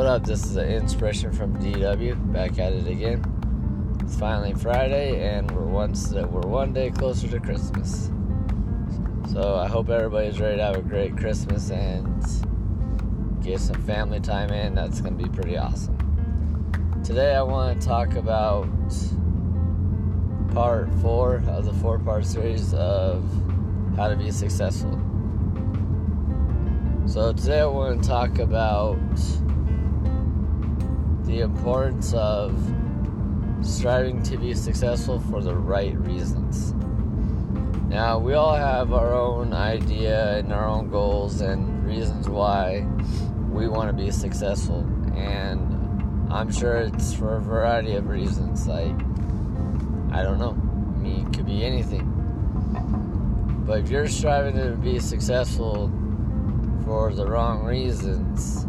What up? This is an inspiration from DW. Back at it again. It's finally Friday, and we're one we're one day closer to Christmas. So I hope everybody's ready to have a great Christmas and get some family time in. That's to be pretty awesome. Today I want to talk about part four of the four-part series of how to be successful. So today I want to talk about the importance of striving to be successful for the right reasons. Now, we all have our own idea and our own goals and reasons why we want to be successful. And I'm sure it's for a variety of reasons. Like, I don't know. I mean, it could be anything. But if you're striving to be successful for the wrong reasons,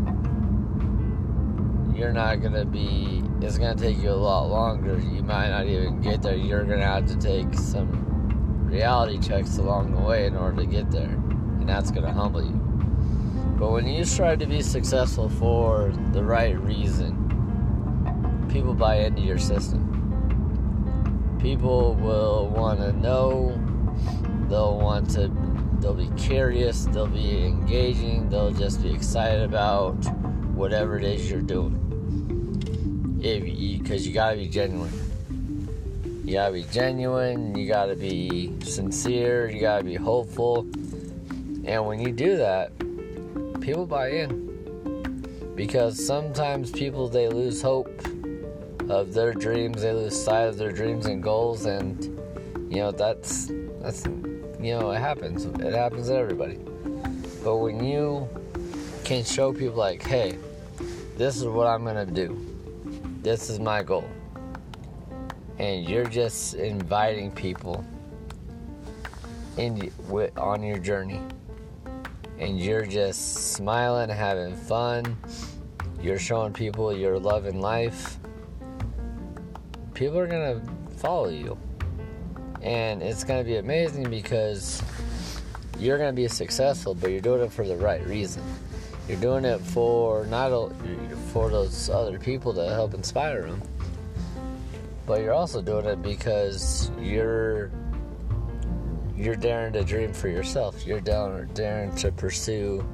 you're not going to be, it's going to take you a lot longer. You might not even get there. You're going to have to take some reality checks along the way in order to get there. And that's going to humble you. But when you strive to be successful for the right reason, people buy into your system. People will want to know, they'll want to, they'll be curious, they'll be engaging, they'll just be excited about whatever it is you're doing because you, gotta be genuine. You gotta be genuine, you gotta be sincere, you gotta be hopeful. And when you do that, people buy in. Because sometimes people they lose hope of their dreams, they lose sight of their dreams and goals and you know that's that's you know it happens. It happens to everybody. But when you can show people like, hey, this is what I'm gonna do this is my goal. And you're just inviting people in on your journey. And you're just smiling, having fun. You're showing people your love in life. People are going to follow you. And it's going to be amazing because you're going to be successful, but you're doing it for the right reason. You're doing it for not for those other people to help inspire them, but you're also doing it because you're you're daring to dream for yourself. You're daring to pursue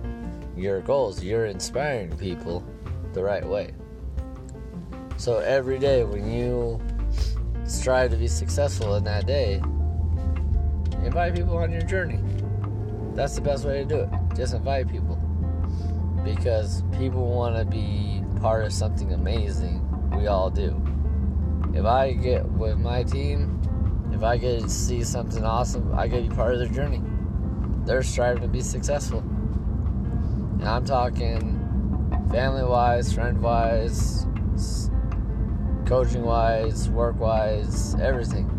your goals. You're inspiring people the right way. So every day when you strive to be successful in that day, invite people on your journey. That's the best way to do it. Just invite people because people want to be part of something amazing. We all do. If I get with my team, if I get to see something awesome, I get to be part of their journey. They're striving to be successful. And I'm talking family wise, friend wise, coaching wise, work wise, everything.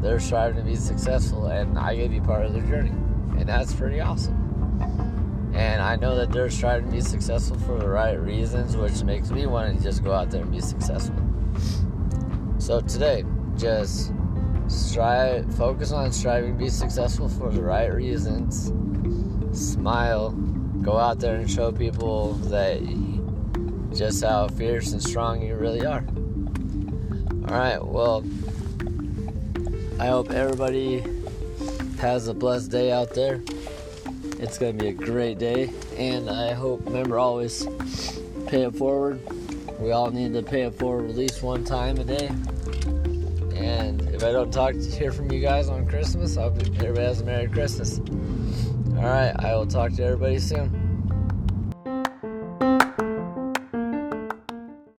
They're striving to be successful, and I get to be part of their journey. And that's pretty awesome. And I know that they're striving to be successful for the right reasons, which makes me want to just go out there and be successful. So today, just strive, focus on striving to be successful for the right reasons. Smile, go out there and show people that just how fierce and strong you really are. All right, well, I hope everybody has a blessed day out there. It's going to be a great day, and I hope, remember, always pay it forward. We all need to pay it forward at least one time a day. And if I don't talk to hear from you guys on Christmas, I hope everybody has a Merry Christmas. All right, I will talk to everybody soon.